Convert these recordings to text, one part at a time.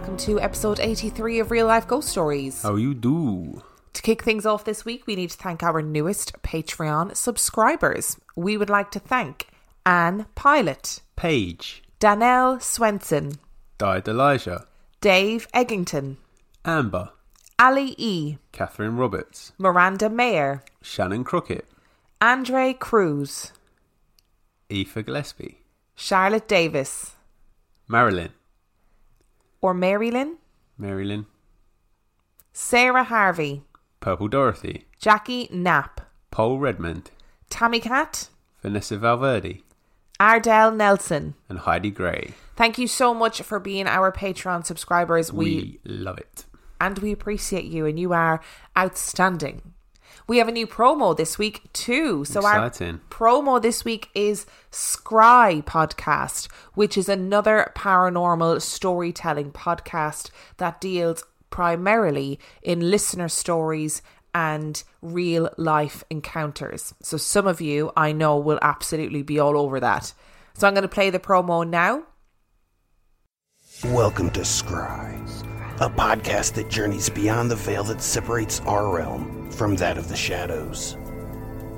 Welcome to episode 83 of Real Life Ghost Stories. How you do? To kick things off this week, we need to thank our newest Patreon subscribers. We would like to thank Anne Pilot, Paige, Danelle Swenson, Died Elijah, Dave Eggington, Amber, Ali E., Catherine Roberts, Miranda Mayer, Shannon Crockett, Andre Cruz, Aoife Gillespie, Charlotte Davis, Marilyn, or Marilyn? Marilyn, Sarah Harvey, Purple Dorothy, Jackie Knapp, Paul Redmond, Tammy Cat, Vanessa Valverde, Ardell Nelson. and Heidi Gray. Thank you so much for being our Patreon subscribers. We, love it. and we appreciate you, and you are outstanding. We have a new promo this week too. So Exciting. our promo this week is Scry Podcast, which is another paranormal storytelling podcast that deals primarily in listener stories and real life encounters. So some of you I know will absolutely be all over that. So I'm going to play the promo now. Welcome to Scry, a podcast that journeys beyond the veil that separates our realm from that of the shadows.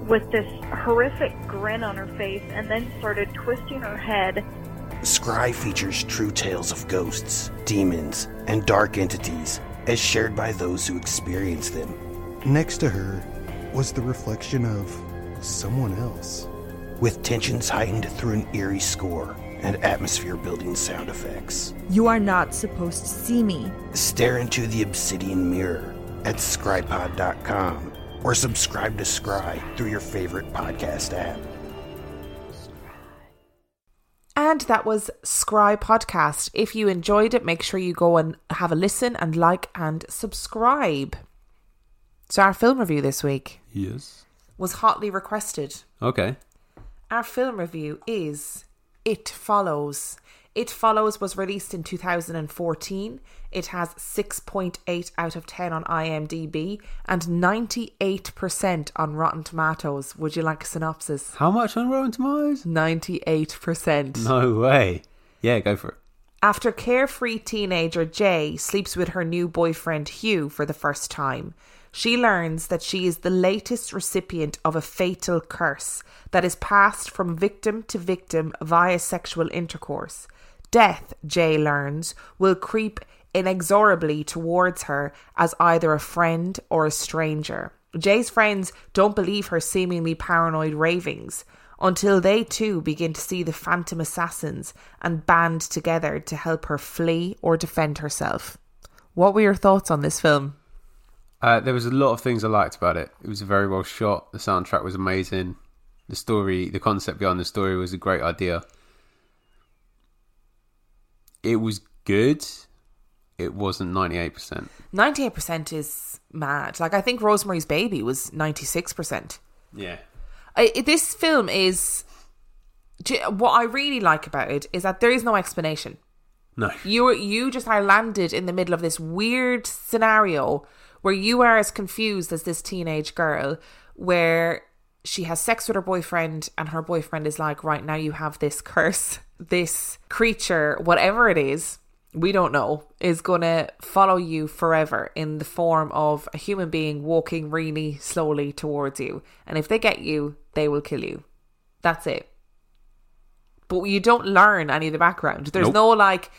with this horrific grin on her face and then started twisting her head. Scry features true tales of ghosts, demons, and dark entities as shared by those who experience them. Next to her was the reflection of someone else. With tensions heightened through an eerie score and atmosphere building sound effects. You are not supposed to see me. Stare into the obsidian mirror at scrypod.com or subscribe to Scry through your favorite podcast app. And that was Scry Podcast. If you enjoyed it, make sure you go and have a listen and like and subscribe. So, our film review this week Yes. was hotly requested. Okay. Our film review is It Follows. It Follows was released in 2014. It has 6.8 out of 10 on IMDb and 98% on Rotten Tomatoes. Would you like a synopsis? How much on Rotten Tomatoes? 98%. No way. Yeah, go for it. After carefree teenager Jay sleeps with her new boyfriend Hugh for the first time, she learns that she is the latest recipient of a fatal curse that is passed from victim to victim via sexual intercourse. Death, Jay learns, will creep inexorably towards her as either a friend or a stranger. Jay's friends don't believe her seemingly paranoid ravings until they too begin to see the phantom assassins and band together to help her flee or defend herself. What were your thoughts on this film? Uh, there was a lot of things I liked about it. It was very well shot. The soundtrack was amazing. The story, the concept behind the story was a great idea. It was good. It wasn't 98%. 98% is mad. Like, I think Rosemary's Baby was 96%. Yeah. I, this film is. What I really like about it is that there is no explanation. No. You you just are landed in the middle of this weird scenario where you are as confused as this teenage girl, where she has sex with her boyfriend, and her boyfriend is like, "Right now, you have this curse, this creature, whatever it is." We don't know, is gonna follow you forever in the form of a human being walking really slowly towards you. And if they get you, they will kill you. That's it but you don't learn any of the background. There's Nope. no like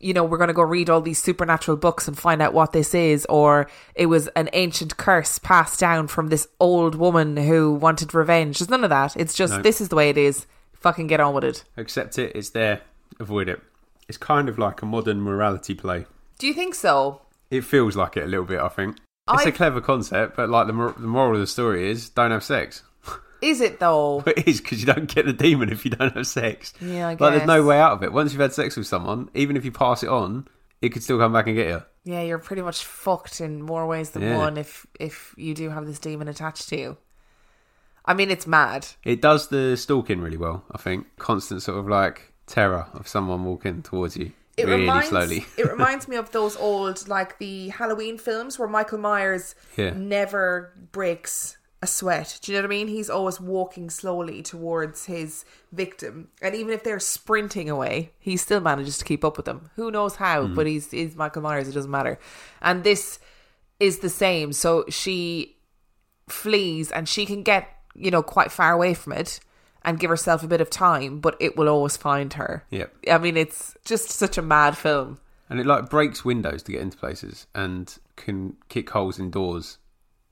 you know, we're going to go read all these supernatural books and find out what this is, or it was an ancient curse passed down from this old woman who wanted revenge. There's none of that. It's just No. this is the way it is. Fucking get on with it. Accept it. It's there. Avoid it. It's kind of like a modern morality play. Do you think so? It feels like it a little bit. I think it's a I've- clever concept, but like the mor- the moral of the story is don't have sex. Is it though? It is because you don't get the demon if you don't have sex. Yeah, I guess. Like there's no way out of it. Once you've had sex with someone, even if you pass it on, it could still come back and get you. Yeah, you're pretty much fucked in more ways than Yeah. one if if you do have this demon attached to you. I mean, it's mad. It does the stalking really well. I think constant sort of like terror of someone walking towards you It really reminds slowly. it reminds me of those old like the Halloween films where Michael Myers Yeah. never breaks a sweat. Do you know what I mean? He's always walking slowly towards his victim, and even if they're sprinting away, he still manages to keep up with them. Who knows how? Hmm. But he's he's Michael Myers. It doesn't matter. And this is the same. So she flees, and she can get you know quite far away from it. And give herself a bit of time, but it will always find her. Yep. I mean, it's just such a mad film. And it like breaks windows to get into places and can kick holes in doors.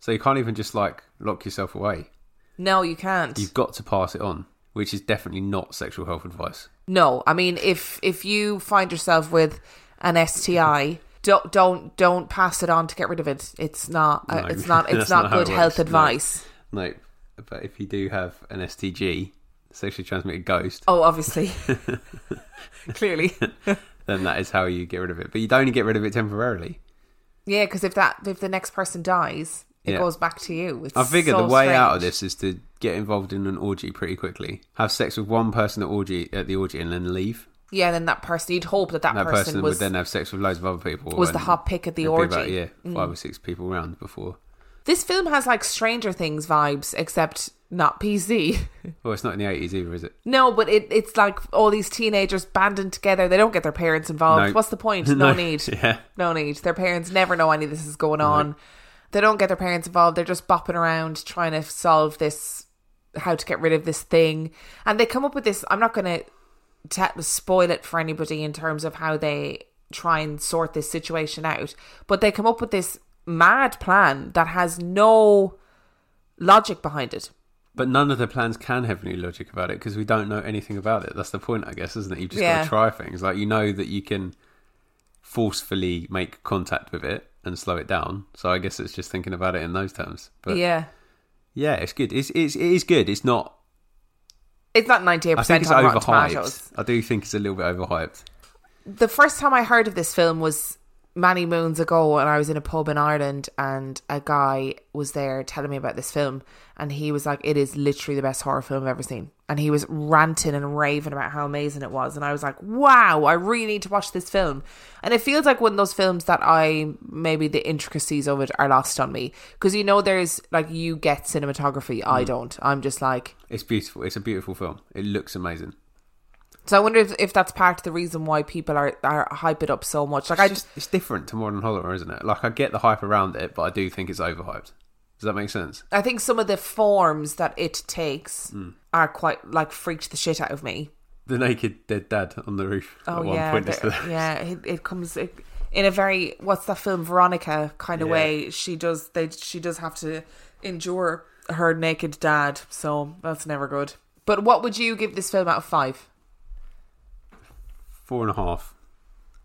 So you can't even just like lock yourself away. No, you can't. You've got to pass it on, which is definitely not sexual health advice. No, I mean if if you find yourself with an STI, don't don't don't pass it on to get rid of it. It's not uh, No, it's not it's not, not good it health works. No. advice. No, but if you do have an STG, sexually transmitted ghost, Oh, obviously. Clearly. then that is how you get rid of it. But you'd only get rid of it temporarily. yeah, because if that if the next person dies, it Yeah. goes back to you. It's I figure so the way out of this is to get involved in an orgy pretty quickly. Have sex with one person at orgy at the orgy and then leave. Yeah, then that person you'd hope that that, that person, person, was would then have sex with loads of other people. was the hot pick at the there'd about, orgy. yeah, Mm. five or six people around before. This film has like Stranger Things vibes, except not PC. Well, it's not in the eighties either, is it? No, but it, it's like all these teenagers banding together. They don't get their parents involved. No. What's the point? No, No. need. Yeah. No need. Their parents never know any of this is going on. They don't get their parents involved. They're just bopping around trying to solve this, how to get rid of this thing. And they come up with this. I'm not going to spoil it for anybody in terms of how they try and sort this situation out. But they come up with this mad plan that has no logic behind it. But none of the plans can have any logic about it because we don't know anything about it. That's the point, I guess, isn't it? You've just got to try things. Like you know that you can forcefully make contact with it and slow it down. So I guess it's just thinking about it in those terms. But yeah, yeah. it's good. It's, it's it is good. It's not. It's not 98% I think it's on Rotten Tomatoes. overhyped. I do think it's a little bit overhyped. the first time I heard of this film was many moons ago, and I was in a pub in Ireland, and a guy was there telling me about this film, and he was like, "It is literally the best horror film I've ever seen," and he was ranting and raving about how amazing it was, and I was like, "Wow, I really need to watch this film," and it feels like one of those films that I maybe the intricacies of it are lost on me because you know there's like you get cinematography, I don't. I'm just like. It's beautiful. It's a beautiful film. It looks amazing. So I wonder if, if that's part of the reason why people are are hype it up so much. Like I It's just it's different to modern horror, isn't it? Like I get the hype around it, but I do think it's overhyped. Does that make sense? I think some of the forms that it takes Hmm. Are quite like freaked the shit out of me. The naked dead dad on the roof Oh at one yeah, the- yeah. It, it comes it, in a very what's that film Veronica kind of Yeah. way. She does they she does have to endure her naked dad, so that's never good. But what would you give this film out of five? Four and a half.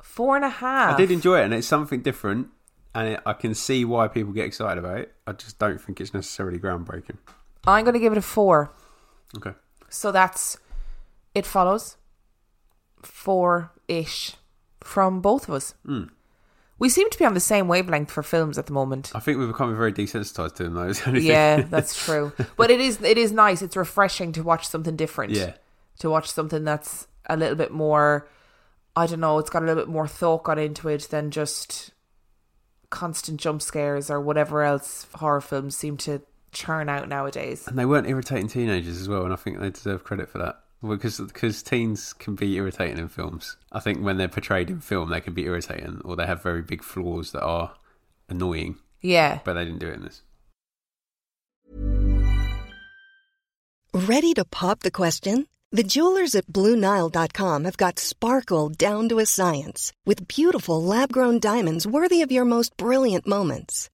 Four and a half. I did enjoy it, and it's something different, and it, I can see why people get excited about it. I just don't think it's necessarily groundbreaking. I'm going to give it a four. Okay. So that's it follows four ish from both of us. Hmm. We seem to be on the same wavelength for films at the moment. I think we're becoming very desensitized to them, though. is the only thing. Yeah, that's true. But it is it is nice. It's refreshing to watch something different. Yeah. To watch something that's a little bit more I don't know, it's got a little bit more thought got into it than just constant jump scares or whatever else horror films seem to churn out nowadays. And they weren't irritating teenagers as well, and I think they deserve credit for that. Because because teens can be irritating in films. I think when they're portrayed in film, they can be irritating, or they have very big flaws that are annoying. Yeah. But they didn't do it in this. Ready to pop the question? The jewelers at BlueNile.com have got sparkle down to a science with beautiful lab grown diamonds worthy of your most brilliant moments.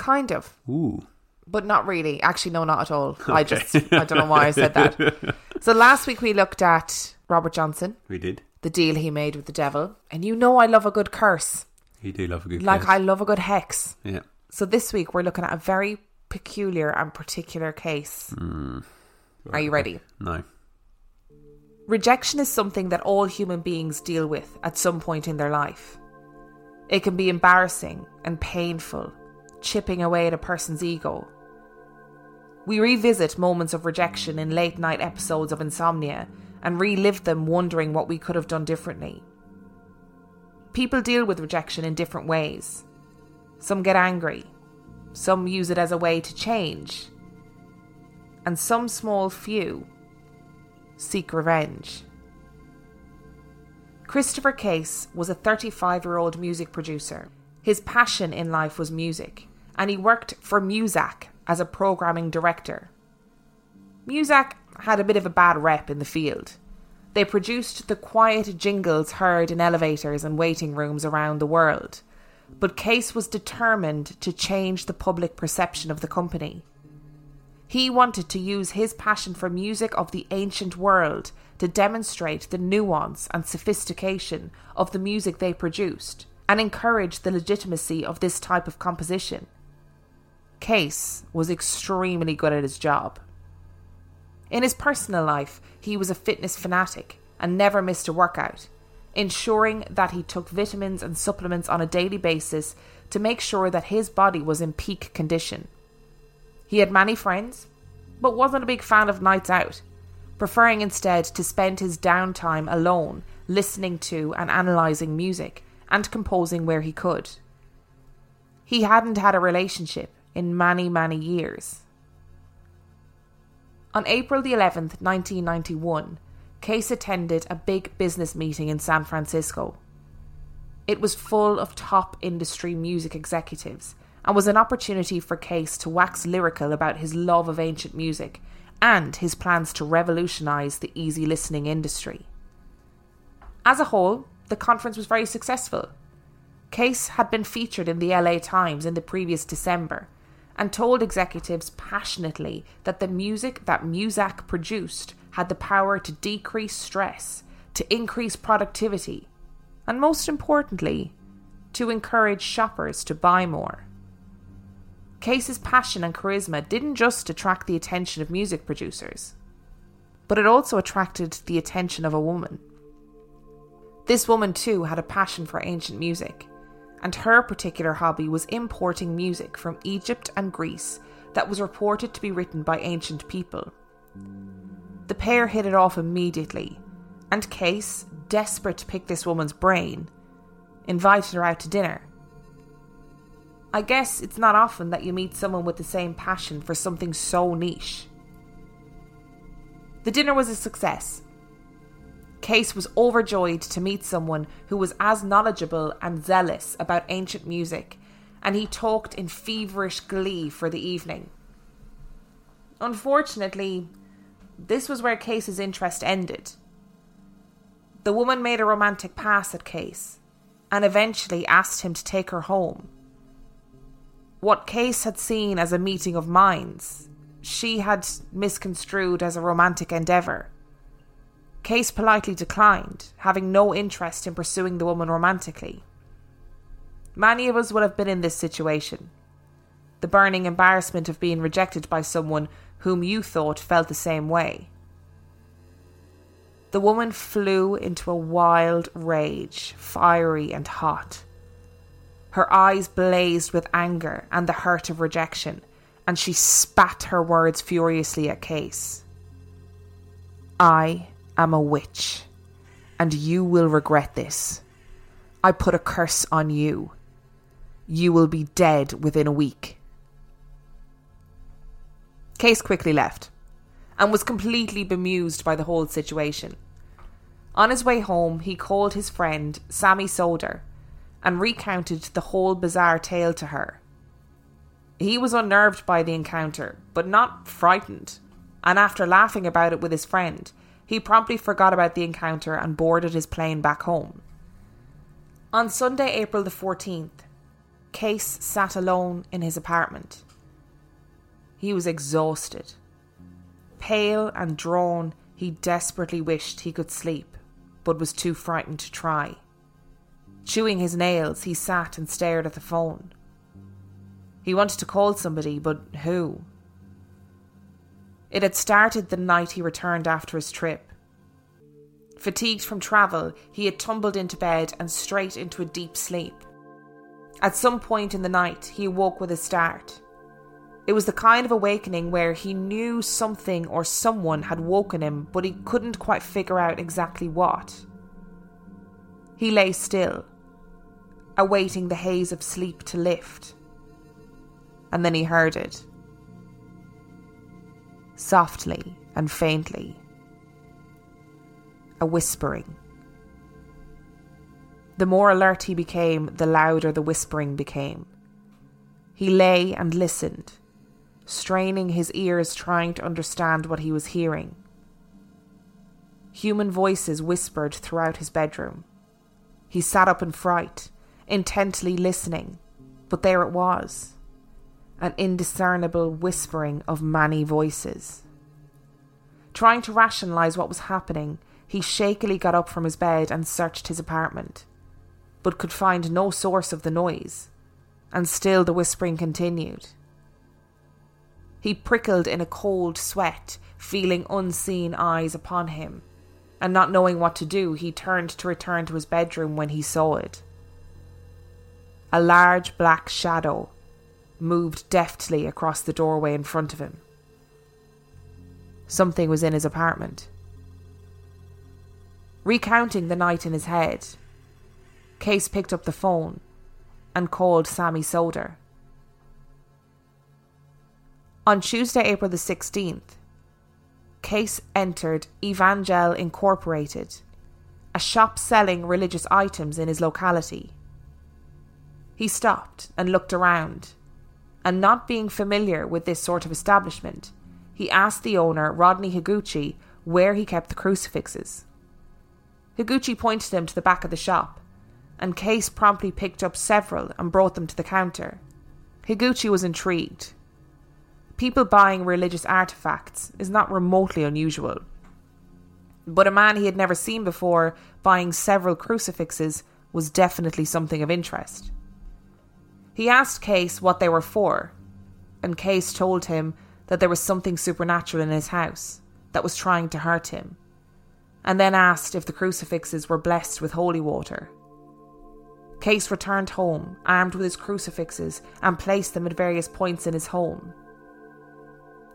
Kind of, Ooh. but not really. Actually, no, not at all. I just, I don't know why I said that. So last week we looked at Robert Johnson, We did. the deal he made with the devil. And you know I love a good curse. You do love a good Like curse. I love a good hex. Yeah. So this week we're looking at a very peculiar and particular case. Hmm. Are you ready? No. Rejection is something that all human beings deal with at some point in their life. It can be embarrassing and painful, chipping away at a person's ego. We revisit moments of rejection in late night episodes of Insomnia and relive them wondering what we could have done differently. People deal with rejection in different ways. Some get angry, some use it as a way to change, and some small few seek revenge. Christopher Case was a 35 year old music producer. His passion in life was music, and he worked for Muzak as a programming director. Muzak had a bit of a bad rep in the field. They produced the quiet jingles heard in elevators and waiting rooms around the world. But Case was determined to change the public perception of the company. He wanted to use his passion for music of the ancient world to demonstrate the nuance and sophistication of the music they produced and encourage the legitimacy of this type of composition. Case was extremely good at his job. In his personal life, he was a fitness fanatic and never missed a workout, ensuring that he took vitamins and supplements on a daily basis to make sure that his body was in peak condition. He had many friends, but wasn't a big fan of nights out, preferring instead to spend his downtime alone, listening to and analysing music and composing where he could. He hadn't had a relationship in many, many years. On April the 11th, 1991, Case attended a big business meeting in San Francisco. It was full of top industry music executives and was an opportunity for Case to wax lyrical about his love of ancient music and his plans to revolutionise the easy listening industry. As a whole, the conference was very successful. Case had been featured in the LA Times in the previous December and told executives passionately that the music that Muzak produced had the power to decrease stress, to increase productivity, and most importantly, to encourage shoppers to buy more. Case's passion and charisma didn't just attract the attention of music producers, but it also attracted the attention of a woman. This woman, too, had a passion for ancient music, and her particular hobby was importing music from Egypt and Greece that was reported to be written by ancient people. The pair hit it off immediately, and Case, desperate to pick this woman's brain, invited her out to dinner. I guess it's not often that you meet someone with the same passion for something so niche. The dinner was a success. Case was overjoyed to meet someone who was as knowledgeable and zealous about ancient music, and he talked in feverish glee for the evening. Unfortunately, this was where Case's interest ended. The woman made a romantic pass at Case and eventually asked him to take her home. What Case had seen as a meeting of minds, she had misconstrued as a romantic endeavour. Case politely declined, having no interest in pursuing the woman romantically. Many of us would have been in this situation. The burning embarrassment of being rejected by someone whom you thought felt the same way. The woman flew into a wild rage, fiery and hot. Her eyes blazed with anger and the hurt of rejection, and she spat her words furiously at Case. I am a witch, and you will regret this. I put a curse on you. You will be dead within a week. Case quickly left and was completely bemused by the whole situation. On his way home, he called his friend, Sammy Soder, and recounted the whole bizarre tale to her. He was unnerved by the encounter, but not frightened, and after laughing about it with his friend, he promptly forgot about the encounter and boarded his plane back home. On Sunday, April the 14th, Case sat alone in his apartment. He was exhausted. Pale and drawn, he desperately wished he could sleep, but was too frightened to try. Chewing his nails, he sat and stared at the phone. He wanted to call somebody, but who? It had started the night he returned after his trip. Fatigued from travel, he had tumbled into bed and straight into a deep sleep. At some point in the night, he awoke with a start. It was the kind of awakening where he knew something or someone had woken him, but he couldn't quite figure out exactly what. He lay still, awaiting the haze of sleep to lift. And then he heard it. Softly and faintly. A whispering. The more alert he became, the louder the whispering became. He lay and listened, straining his ears trying to understand what he was hearing. Human voices whispered throughout his bedroom. He sat up in fright, intently listening, but there it was an indiscernible whispering of many voices. Trying to rationalise what was happening, he shakily got up from his bed and searched his apartment but could find no source of the noise, and still the whispering continued. He prickled in a cold sweat, feeling unseen eyes upon him, and not knowing what to do, he turned to return to his bedroom when he saw it. A large black shadow moved deftly across the doorway in front of him. Something was in his apartment. Recounting the night in his head, Case picked up the phone and called Sammy Soder. On Tuesday, April the 16th, Case entered Evangel Incorporated, a shop selling religious items in his locality. He stopped and looked around, and not being familiar with this sort of establishment, he asked the owner, Rodney Higuchi, where he kept the crucifixes. Higuchi pointed him to the back of the shop and Case promptly picked up several and brought them to the counter. Higuchi was intrigued. People buying religious artifacts is not remotely unusual. But a man he had never seen before buying several crucifixes was definitely something of interest. He asked Case what they were for, and Case told him that there was something supernatural in his house that was trying to hurt him, and then asked if the crucifixes were blessed with holy water. Case returned home, armed with his crucifixes, and placed them at various points in his home.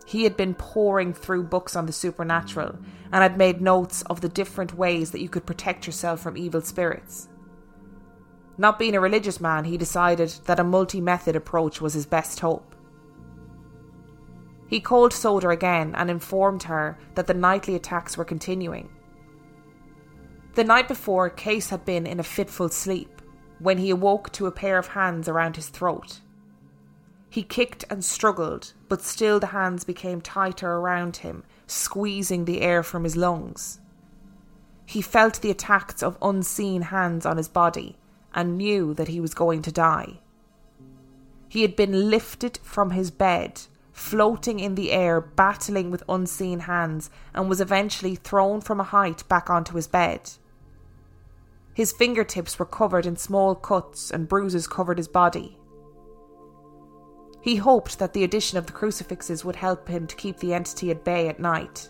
He had been poring through books on the supernatural and had made notes of the different ways that you could protect yourself from evil spirits. Not being a religious man, he decided that a multi method approach was his best hope. He called Soder again and informed her that the nightly attacks were continuing. The night before, Case had been in a fitful sleep when he awoke to a pair of hands around his throat. He kicked and struggled, but still the hands became tighter around him, squeezing the air from his lungs. He felt the attacks of unseen hands on his body and knew that he was going to die. He had been lifted from his bed, floating in the air, battling with unseen hands, and was eventually thrown from a height back onto his bed. His fingertips were covered in small cuts, and bruises covered his body. He hoped that the addition of the crucifixes would help him to keep the entity at bay at night.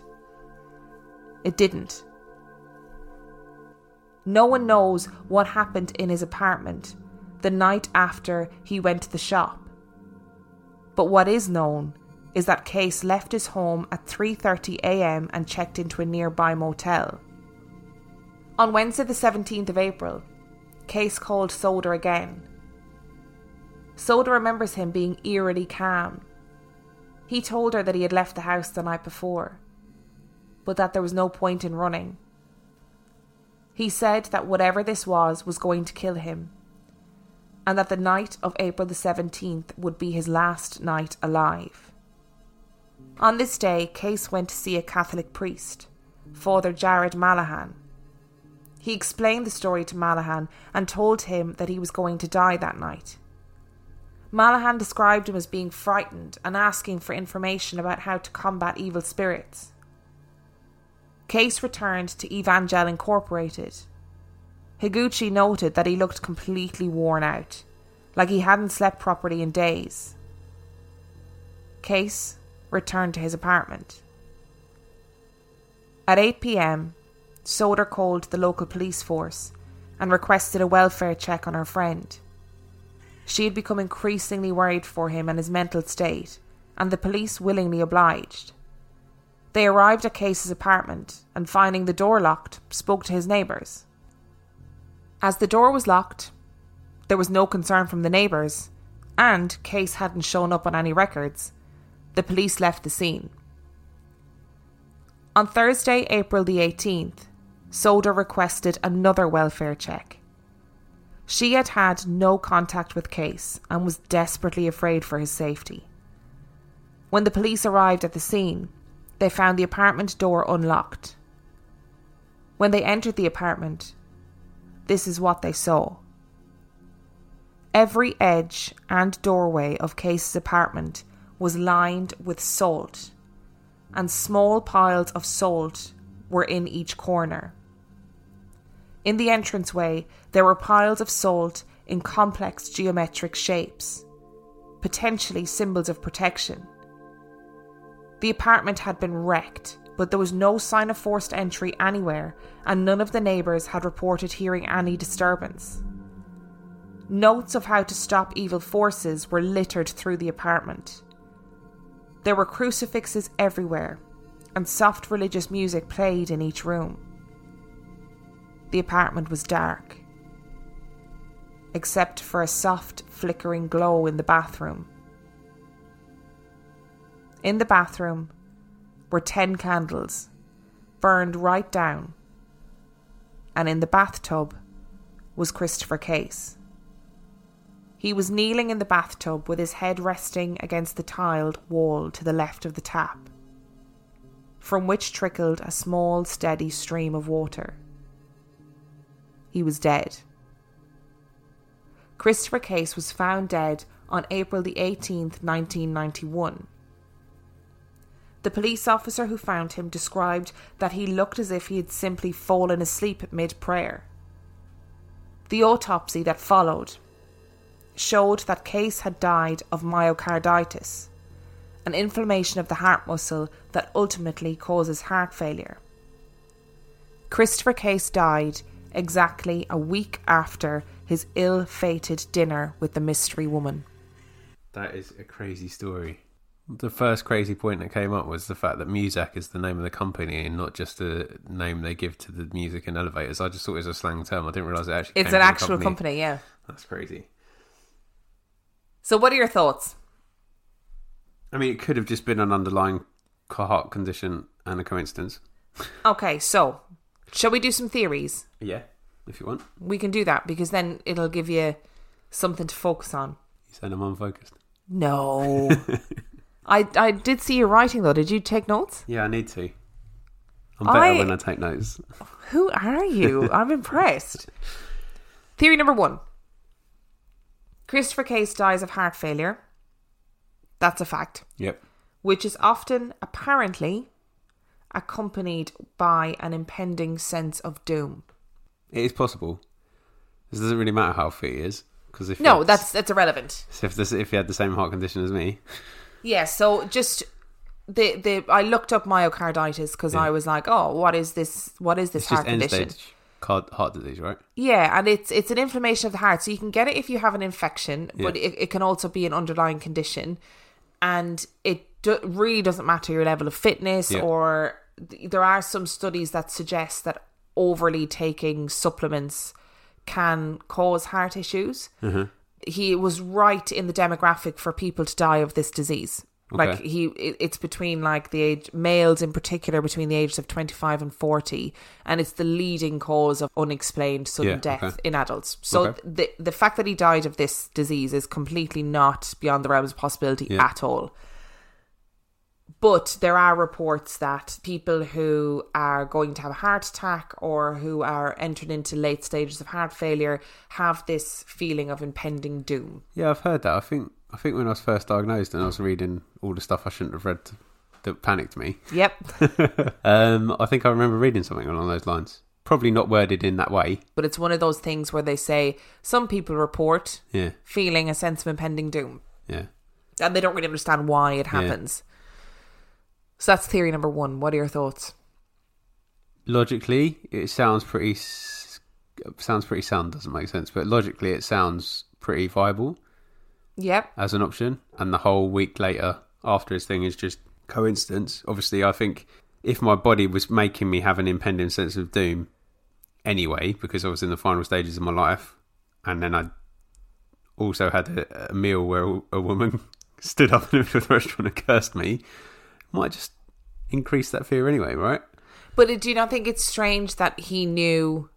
It didn't. No one knows what happened in his apartment the night after he went to the shop. But what is known is that Case left his home at 3:30 a.m. and checked into a nearby motel. On Wednesday the 17th of April, Case called Soder again. Soder remembers him being eerily calm. He told her that he had left the house the night before, but that there was no point in running. He said that whatever this was was going to kill him and that the night of April the 17th would be his last night alive. On this day, Case went to see a Catholic priest, Father Jared Malahan. He explained the story to Malahan and told him that he was going to die that night. Malahan described him as being frightened and asking for information about how to combat evil spirits. Case returned to Evangel Incorporated Higuchi noted that he looked completely worn out, like he hadn't slept properly in days. Case returned to his apartment. At 8 pm, Soder called the local police force and requested a welfare check on her friend. She had become increasingly worried for him and his mental state, and the police willingly obliged. They arrived at Case's apartment and, finding the door locked, spoke to his neighbours. As the door was locked, there was no concern from the neighbours, and Case hadn't shown up on any records. The police left the scene. On Thursday, April the 18th, Soder requested another welfare check. She had had no contact with Case and was desperately afraid for his safety. When the police arrived at the scene, they found the apartment door unlocked. When they entered the apartment, this is what they saw. Every edge and doorway of Case's apartment was lined with salt, and small piles of salt were in each corner. In the entranceway, there were piles of salt in complex geometric shapes, potentially symbols of protection. The apartment had been wrecked but there was no sign of forced entry anywhere, and none of the neighbours had reported hearing any disturbance. Notes of how to stop evil forces were littered through the apartment. There were crucifixes everywhere, and soft religious music played in each room. The apartment was dark, except for a soft, flickering glow in the bathroom. In the bathroom, were ten candles, burned right down, and in the bathtub was Christopher Case. He was kneeling in the bathtub with his head resting against the tiled wall to the left of the tap, from which trickled a small, steady stream of water. He was dead. Christopher Case was found dead on April the 18th, 1991 the police officer who found him described that he looked as if he had simply fallen asleep mid prayer. The autopsy that followed showed that Case had died of myocarditis, an inflammation of the heart muscle that ultimately causes heart failure. Christopher Case died exactly a week after his ill fated dinner with the mystery woman. That is a crazy story. The first crazy point that came up was the fact that Muzak is the name of the company and not just a name they give to the music in elevators. I just thought it was a slang term. I didn't realize it actually. It's an actual company. company. Yeah. That's crazy. So, what are your thoughts? I mean, it could have just been an underlying heart condition and a coincidence. okay, so shall we do some theories? Yeah, if you want. We can do that because then it'll give you something to focus on. You said I'm unfocused. No. I I did see you writing though. Did you take notes? Yeah, I need to. I'm better I, when I take notes. Who are you? I'm impressed. Theory number one. Christopher Case dies of heart failure. That's a fact. Yep. which is often apparently accompanied by an impending sense of doom. It is possible. This doesn't really matter how fit he is because if No, that's that's irrelevant. if this, if he had the same heart condition as me, Yeah, so just the the I looked up myocarditis because Yeah. I was like, oh, what is this? What is this it's heart condition? stage heart, disease, right? Yeah, and it's it's an inflammation of the heart. So you can get it if you have an infection, but it, it can also be an underlying condition, and it do, really doesn't matter your level of fitness Yeah. or th- there are some studies that suggest that overly taking supplements can cause heart issues. Mhm. He was right in the demographic for people to die of this disease. Like he, it's between like the age males in particular between the ages of twenty five and forty, and it's the leading cause of unexplained sudden Yeah, death okay. in adults. So Okay. the the fact that he died of this disease is completely not beyond the realms of possibility Yeah. at all. But there are reports that people who are going to have a heart attack or who are entering into late stages of heart failure have this feeling of impending doom. Yeah, I've heard that. I think I think when I was first diagnosed and I was reading all the stuff I shouldn't have read that panicked me. Yep. um, I think I remember reading something along those lines. Probably not worded in that way. But it's one of those things where they say some people report Yeah, feeling a sense of impending doom. yeah. And they don't really understand why it Yeah. So that's theory number one. What are your thoughts? Logically, it sounds pretty sounds pretty sound. Doesn't make sense, but logically, it sounds pretty viable Yep. as an option. And the whole week later after his thing is just coincidence. Obviously, I think if my body was making me have an impending sense of doom anyway, because I was in the final stages of my life, and then I also had a, a meal where a woman stood up in the middle of the restaurant and cursed me, might just increase that fear anyway, right? But do you not think it's strange that he knew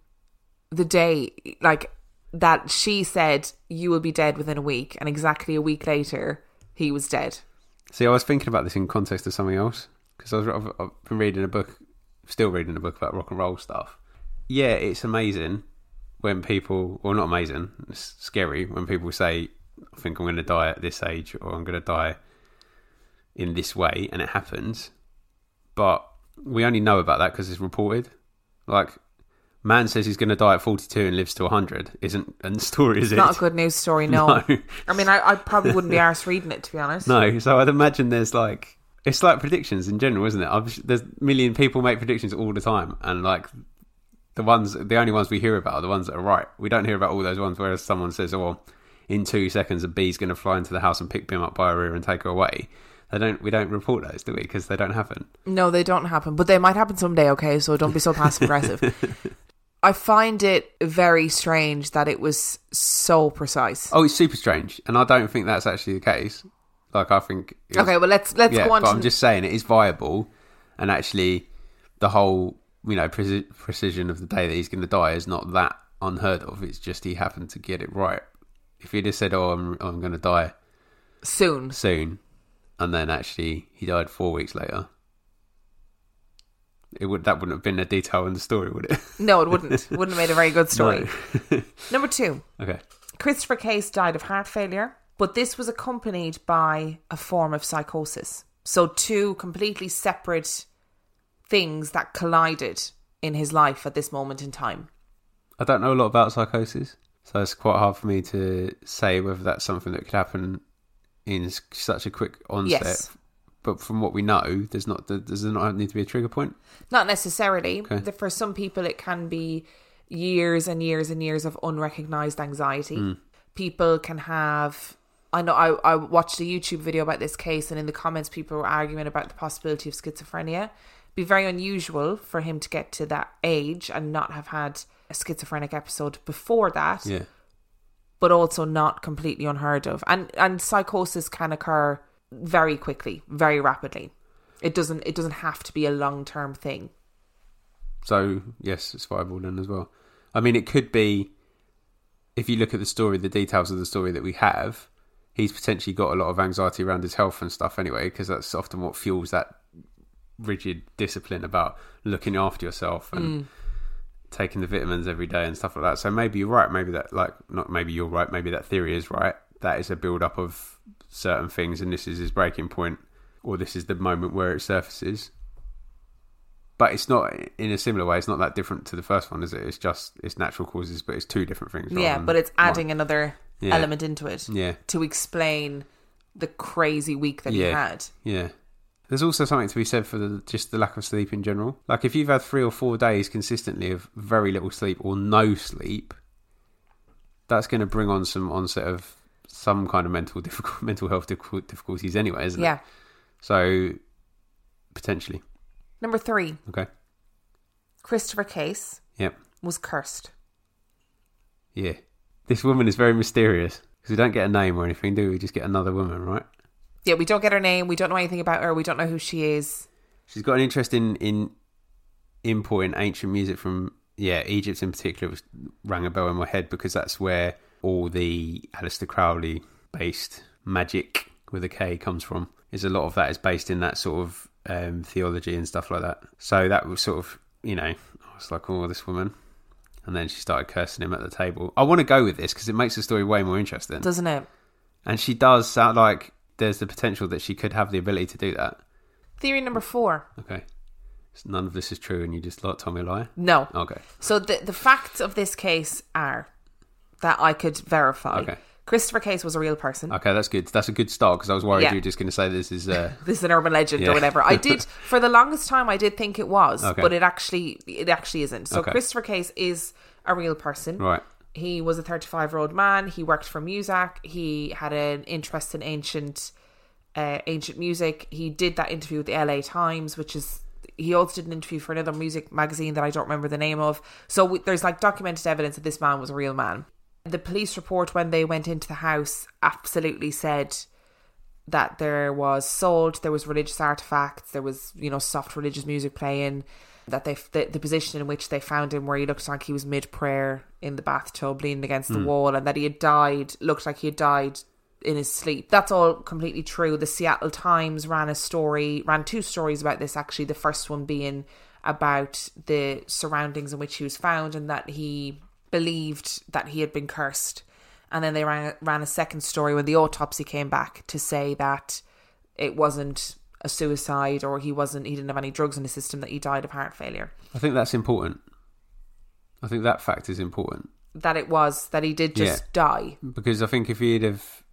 the day, like that she said you will be dead within a week, and exactly a week later he was dead? See, I was thinking about this in context of something else because I was I've, I've been reading a book, still reading a book about rock and roll stuff. Yeah, it's amazing when people, well, not amazing, it's scary when people say, "I think I'm going to die at this age," or "I'm going to die in this way," and it happens. But we only know about that because it's reported. Like, man says he's going to die at 42 and lives to 100. Isn't a story, is It's it? not a good news story, no. No. I mean, I, I probably wouldn't be arsed reading it, to be honest. No, so I'd imagine there's like it's like predictions in general, isn't it? I've, there's a million people make predictions all the time, and like the ones, the only ones we hear about are the ones that are right. We don't hear about all those ones where someone says, "Oh, in two seconds a bee's going to fly into the house and pick Bim up by her ear and take her away." They don't. We don't report those, do we? Because they don't happen. No, they don't happen, but they might happen someday, okay? So don't be so passive aggressive. I find it very strange that it was so precise. Oh, it's super strange, and I don't think that's actually the case. Like I think. was- Okay, well, let's- let's yeah, go on But to- I'm just saying it is viable, and actually, the whole you know preci- precision of the day that he's going to die is not that unheard of. It's just he happened to get it right. If he'd have said, "Oh, I'm I'm going to die Soon. soon," and then actually he died four weeks later, it would that wouldn't have been a detail in the story, would it? No, it wouldn't. wouldn't have made a very good story. No. Number two. okay. Christopher Case died of heart failure, but this was accompanied by a form of psychosis. So, two completely separate things that collided in his life at this moment in time. I don't know a lot about psychosis, so it's quite hard for me to say whether that's something that could happen in such a quick onset. Yes. But from what we know, there's not does there not need to be a trigger point? Not necessarily. Okay. For some people, it can be years and years and years of unrecognized anxiety. Mm. People can have. I know. I, I watched a YouTube video about this case, and in the comments, people were arguing about the possibility of schizophrenia. Be very unusual for him to get to that age and not have had a schizophrenic episode before that, Yeah. But also not completely unheard of. And and psychosis can occur very quickly, very rapidly. It doesn't. It doesn't have to be a long term thing. So yes, it's viable then as well. I mean, it could be if you look at the story, the details of the story that we have. He's potentially got a lot of anxiety around his health and stuff anyway, because that's often what fuels that rigid discipline about looking after yourself and Mm. Taking the vitamins every day and stuff like that. So maybe you're right. Maybe that, like, not maybe you're right. Maybe that theory is right. That is a build up of certain things, and this is his breaking point. or this is the moment where it surfaces. But it's not in a similar way. It's not that different to the first one, is it? It's just it's natural causes, but it's two different things. Yeah, but it's one. adding another Yeah. element into it Yeah. to explain the crazy week that he had. Yeah. There's also something to be said for the, just the lack of sleep in general. Like if you've had three or four days consistently of very little sleep or no sleep, that's going to bring on some onset of some kind of mental difficult, mental health difficulties anyway, isn't Yeah. it? Yeah. So potentially, Number three, okay, Christopher Case yep, was cursed. yeah. This woman is very mysterious because we don't get a name or anything, do we? We just get another woman, right? Yeah, we don't get her name. We don't know anything about her. We don't know who she is. She's got an interest in, in importing ancient music from yeah Egypt in particular. Was, rang a bell in my head because that's where all the Aleister Crowley based magic with a K comes from. Is a lot of that is based in that sort of um, theology and stuff like that. So that was sort of you know I was like oh this woman, and then she started cursing him at the table. I want to go with this because it makes the story way more interesting. Doesn't it? And she does sound like there's the potential that she could have the ability to do that. Theory number four. Okay. So none of this is true, and you just like told me a lie. No. Okay. So the the facts of this case are that I could verify. Okay. Christopher Case was a real person. Okay, that's good. That's a good start because I was worried Yeah. you were just going to say this is. Uh, This is an urban legend Yeah. or whatever. I did for the longest time. I did think it was, Okay. but it actually it actually isn't. So Okay. Christopher Case is a real person. right. He was a 35 year old man. He worked for Muzak. He had an interest in ancient, uh, ancient music. He did that interview with the LA Times, which is. He also did an interview for another music magazine that I don't remember the name of. So we, there's like documented evidence that this man was a real man. The police report when they went into the house absolutely said that there was salt, there was religious artifacts, there was you know soft religious music playing. That they the, the position in which they found him, where he looked like he was mid prayer in the bathtub, leaning against the Hmm. wall, and that he had died, looked like he had died in his sleep. That's all completely true. The Seattle Times ran a story, ran two stories about this actually. The first one being about the surroundings in which he was found, and that he believed that he had been cursed. And then they ran ran a second story when the autopsy came back to say that it wasn't a suicide or he wasn't he didn't have any drugs in his system that he died of heart failure. I think that's important. I think that fact is important That it was that he did just Yeah. die. because I think if he'd have,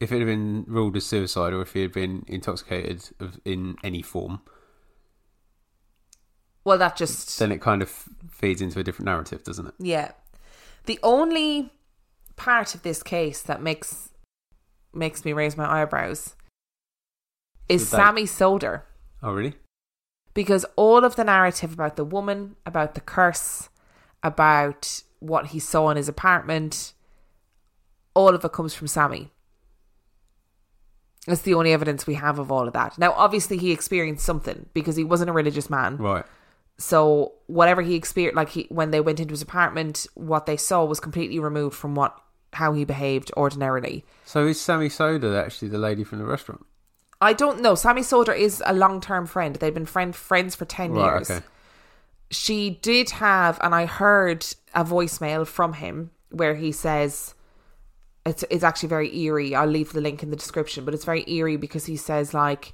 if it had been ruled as suicide or if he had been intoxicated of, in any form, Well, that just then it kind of feeds into a different narrative, doesn't it? Yeah. The only part of this case that makes makes me raise my eyebrows is Sammy Soder. Oh, really? Because all of the narrative about the woman, about the curse, about what he saw in his apartment, all of it comes from Sammy. That's the only evidence we have of all of that. Now, obviously, he experienced something because he wasn't a religious man. Right. So whatever he experienced, like he when they went into his apartment, what they saw was completely removed from what how he behaved ordinarily. So is Sammy Soder actually the lady from the restaurant? I don't know. Sammy Soder is a long term friend. They've been friend friends for ten Right. years. Okay. She did have, and I heard a voicemail from him where he says. It's it's actually very eerie. I'll leave the link in the description, but it's very eerie because he says like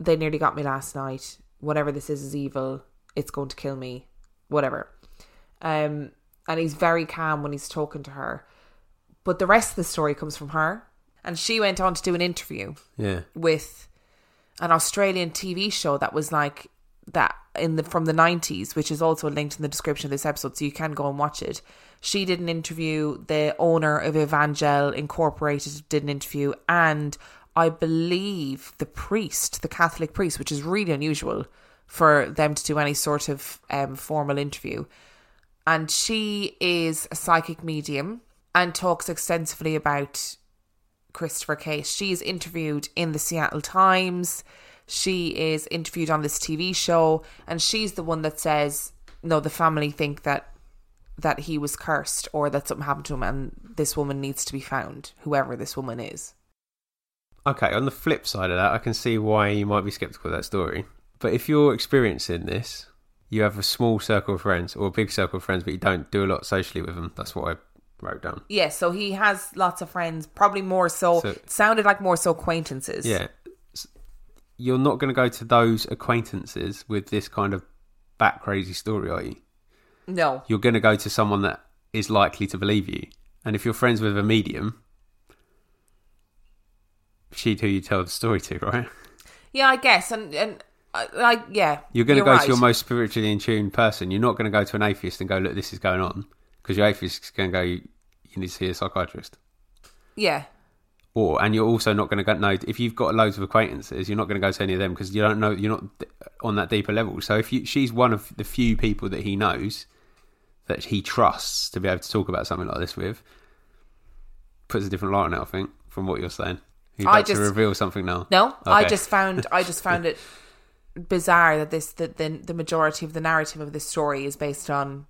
they nearly got me last night. Whatever this is is evil. It's going to kill me. Whatever. Um and he's very calm when he's talking to her. But the rest of the story comes from her. And she went on to do an interview Yeah. with an Australian TV show that was like that in the from the 90s which is also linked in the description of this episode so you can go and watch it. She did an interview. The owner of Evangel Incorporated did an interview. And I believe the priest the Catholic priest which is really unusual for them to do any sort of um, formal interview. And she is a psychic medium and talks extensively about Christopher Case. She's interviewed in the Seattle Times. She is interviewed on this TV show, and she's the one that says, "No, the family think that that he was cursed or that something happened to him, and this woman needs to be found, whoever this woman is." Okay, on the flip side of that, I can see why you might be skeptical of that story. But if you're experiencing this, you have a small circle of friends or a big circle of friends, but you don't do a lot socially with them. That's what I wrote down. Yeah, so he has lots of friends, probably more so. So- sounded like more so acquaintances. Yeah. you're not going to go to those acquaintances with this kind of bat crazy story, are you? No. You're going to go to someone that is likely to believe you. And if you're friends with a medium, she'd who you tell the story to, right? Yeah, I guess, and and uh, I, I yeah. You're going to go right. to your most spiritually in tune person. You're not going to go to an atheist and go, "Look, this is going on," because your atheist to go, "You need to see a psychiatrist." Yeah, Or and you're also not going to go. No, if you've got loads of acquaintances, you're not going to go to any of them because you don't know. You're not on that deeper level. So if you, she's one of the few people that he knows that he trusts to be able to talk about something like this with, puts a different light on it. I think from what you're saying. You're I just- reveal something now. no, I just found I just found it bizarre that this that the the majority of the narrative of this story is based on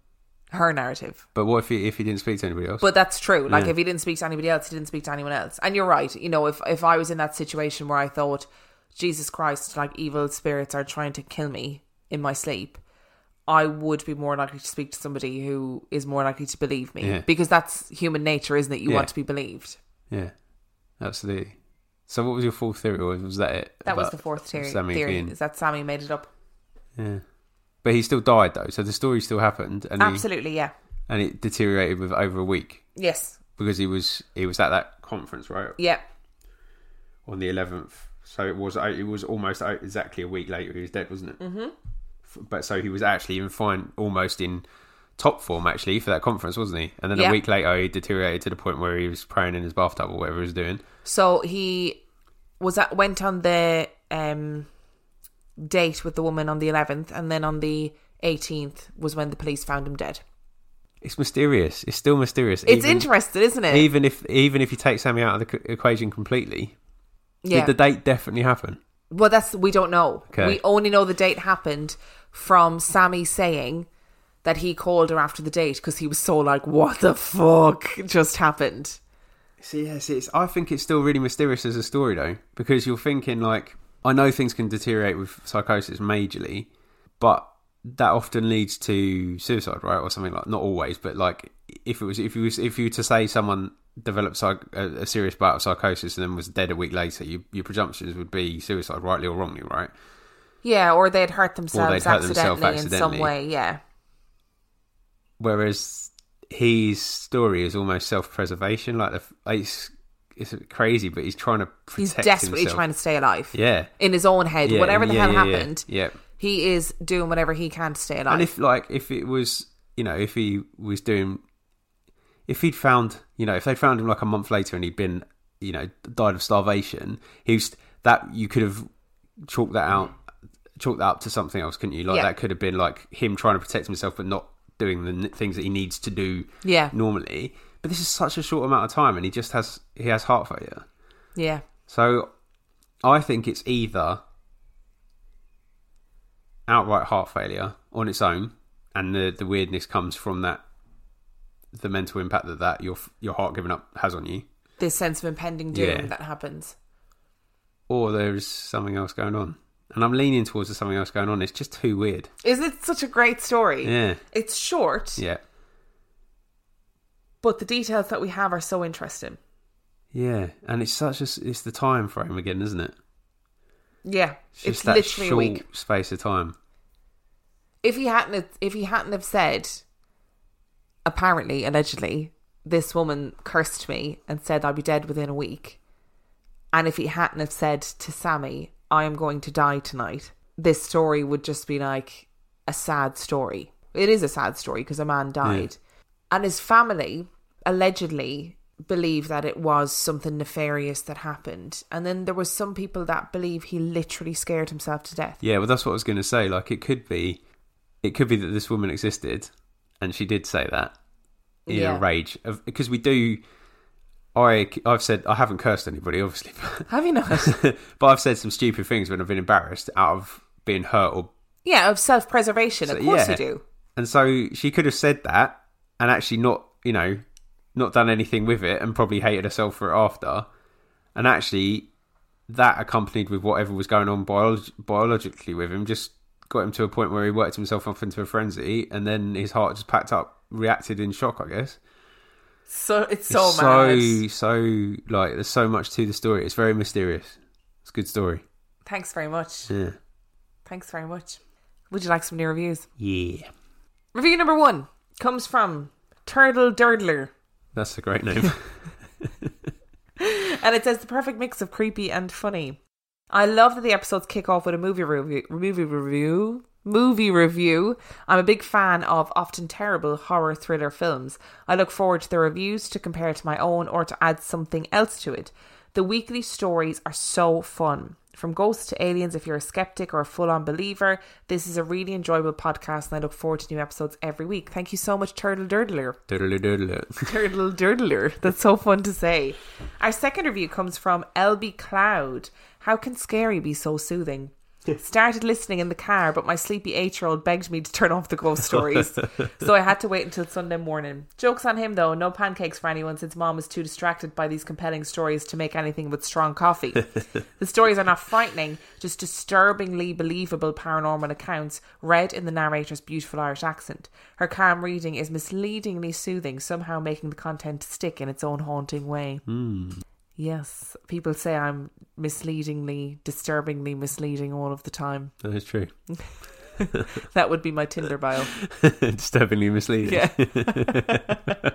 her narrative. But what if he if he didn't speak to anybody else? But that's true. Like Yeah. if he didn't speak to anybody else, he didn't speak to anyone else. And you're right. You know, if if I was in that situation where I thought, Jesus Christ, like evil spirits are trying to kill me in my sleep, I would be more likely to speak to somebody who is more likely to believe me. Yeah. Because that's human nature, isn't it? You Yeah. want to be believed. yeah, absolutely. So what was your fourth theory, or was that it? That was the fourth theory. Sammy theory being- is that Sammy made it up. Yeah, but he still died though, so the story still happened, and he, Absolutely, yeah. and it deteriorated with over a week Yes. because he was he was at that conference right Yeah. on the eleventh. So it was it was almost exactly a week later he was dead, wasn't it? Mhm. But so he was actually in fine, almost in top form actually for that conference, wasn't he? And then Yeah. a week later he deteriorated to the point where he was praying in his bathtub or whatever he was doing. So he was at went on the um date with the woman on the 11th and then on the 18th was when the police found him dead. It's mysterious. It's still mysterious. It's interesting, isn't it? Even if even if you take Sammy out of the c- equation completely, Yeah. did the date definitely happen? Well, that's we don't know. Okay. We only know the date happened from Sammy saying that he called her after the date because he was so like, "What the fuck just happened?" See, yes, it's. I think it's still really mysterious as a story though, because you're thinking like, I know things can deteriorate with psychosis majorly, but that often leads to suicide, right, or something like. Not always, but like if it was, if you was, if you were to say someone developed psych, a, a serious bout of psychosis and then was dead a week later, you, your presumptions would be suicide, rightly or wrongly, right? Yeah, or they'd hurt themselves, they'd hurt themselves accidentally, in some way. Yeah, Whereas his story is almost self-preservation. Like the, it's it's crazy, but he's trying to protect he's desperately himself. trying to stay alive. Yeah. in his own head, Yeah, whatever the yeah, hell yeah, happened, Yeah. he is doing whatever he can to stay alive. And if like if it was you know if he was doing if he'd found you know if they'd found him like a month later and he'd been you know died of starvation, he was that you could have chalked that out, chalked that up to something else, couldn't you? Like that could have been like him trying to protect himself but not doing the things that he needs to do Yeah. normally. But this is such a short amount of time, and he just has he has heart failure. yeah, So I think it's either outright heart failure on its own, and the the weirdness comes from that the mental impact that that your your heart giving up has on you, this sense of impending doom Yeah. that happens. or there's something else going on. And I'm leaning towards there's something else going on. It's just too weird. Isn't it such a great story? Yeah. It's short, Yeah. But the details that we have are so interesting. Yeah, and it's such a it's the time frame again, isn't it? Yeah, It's it's, that literally a short week. space of time. If he hadn't, if he hadn't have said, apparently, allegedly, this woman cursed me and said I'd be dead within a week, and if he hadn't have said to Sammy, "I am going to die tonight," this story would just be like a sad story. It is a sad story because a man died, and his family allegedly believe that it was something nefarious that happened, and then there was some people that believe he literally scared himself to death. Yeah, well, that's what I was going to say. Like, it could be, it could be that this woman existed, and she did say that in Yeah. a rage. Because we do, I, I've said I haven't cursed anybody, obviously, Have you not? but I've said some stupid things when I've been embarrassed out of being hurt or. Yeah, of self preservation. Of course yeah. you do. And so she could have said that and actually not, you know, not done anything with it, and probably hated herself for it after. And actually, that accompanied with whatever was going on biolog- biologically with him just got him to a point where he worked himself up into a frenzy and then his heart just packed up reacted in shock i guess So it's so so mad. so like there's so much to the story it's very mysterious it's a good story Thanks very much. Yeah. Thanks very much. Would you like some new reviews? Yeah. Review number one comes from Turtle Durdler. That's a great name. and it says the perfect mix of creepy and funny. I love that the episodes kick off with a movie review. Movie review. Movie review. I'm a big fan of often terrible horror thriller films. I look forward to the reviews to compare to my own or to add something else to it. The weekly stories are so fun. From ghosts to aliens, if you're a skeptic or a full on believer, this is a really enjoyable podcast and I look forward to new episodes every week. Thank you so much, Turtle Durdler. Turtle Durdler. That's so fun to say. Our second review comes from LB Cloud. How can scary be so soothing? Started listening in the car, but my sleepy eight year old begged me to turn off the ghost stories. so I had to wait until Sunday morning. Jokes on him though, no pancakes for anyone since mom was too distracted by these compelling stories to make anything but strong coffee. the stories are not frightening, just disturbingly believable paranormal accounts read in the narrator's beautiful Irish accent. Her calm reading is misleadingly soothing, somehow making the content stick in its own haunting way. Hmm. Yes, people say I'm misleadingly, disturbingly misleading all of the time. That is true. That would be my Tinder bio. Disturbingly misleading. Yeah.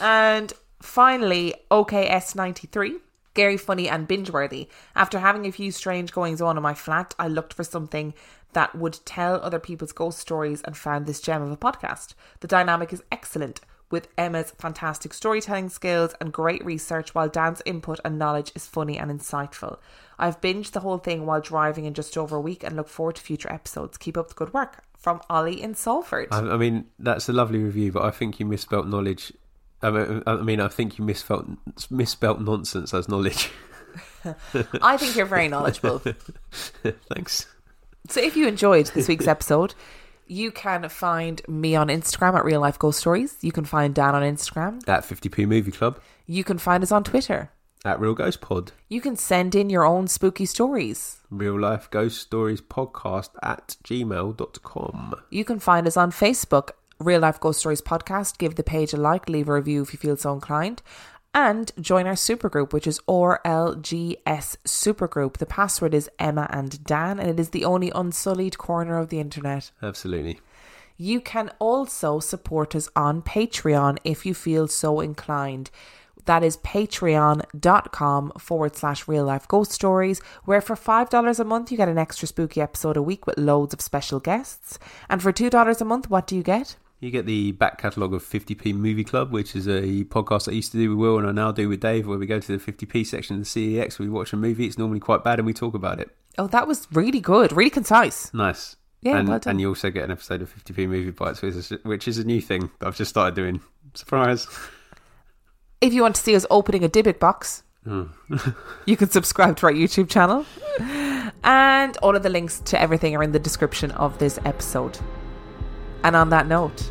and finally, OKS93. Scary, funny, and binge worthy. After having a few strange goings on in my flat, I looked for something that would tell other people's ghost stories and found this gem of a podcast. The dynamic is excellent, with Emma's fantastic storytelling skills and great research, while Dan's input and knowledge is funny and insightful. I've binged the whole thing while driving in just over a week and look forward to future episodes. Keep up the good work. From Ollie in Salford. I, I mean, that's a lovely review, but I think you misspelt knowledge. I mean, I mean, I think you misspelt misspelt nonsense as knowledge. I think you're very knowledgeable. Thanks. So if you enjoyed this week's episode, you can find me on Instagram at Real Life Ghost Stories. You can find Dan on Instagram. At 50p Movie Club. You can find us on Twitter. At Real Ghost Pod. You can send in your own spooky stories. Real Life Ghost Stories Podcast at gmail.com. You can find us on Facebook, Real Life Ghost Stories Podcast. Give the page a like, leave a review if you feel so inclined. And join our supergroup, which is RLGS Supergroup. The password is Emma and Dan, and it is the only unsullied corner of the internet. Absolutely. You can also support us on Patreon if you feel so inclined. That is patreon.com forward slash real life ghost stories, where for $5 a month you get an extra spooky episode a week with loads of special guests. And for $2 a month, what do you get? You get the back catalogue of 50p Movie Club, which is a podcast I used to do with Will and I now do with Dave, where we go to the 50p section of the CEX, we watch a movie, it's normally quite bad, and we talk about it. Oh, that was really good, really concise. Nice. Yeah, and, well and you also get an episode of 50p Movie Bites, which is, which is a new thing that I've just started doing. Surprise. If you want to see us opening a Dybbuk box, hmm. you can subscribe to our YouTube channel. And all of the links to everything are in the description of this episode. And on that note,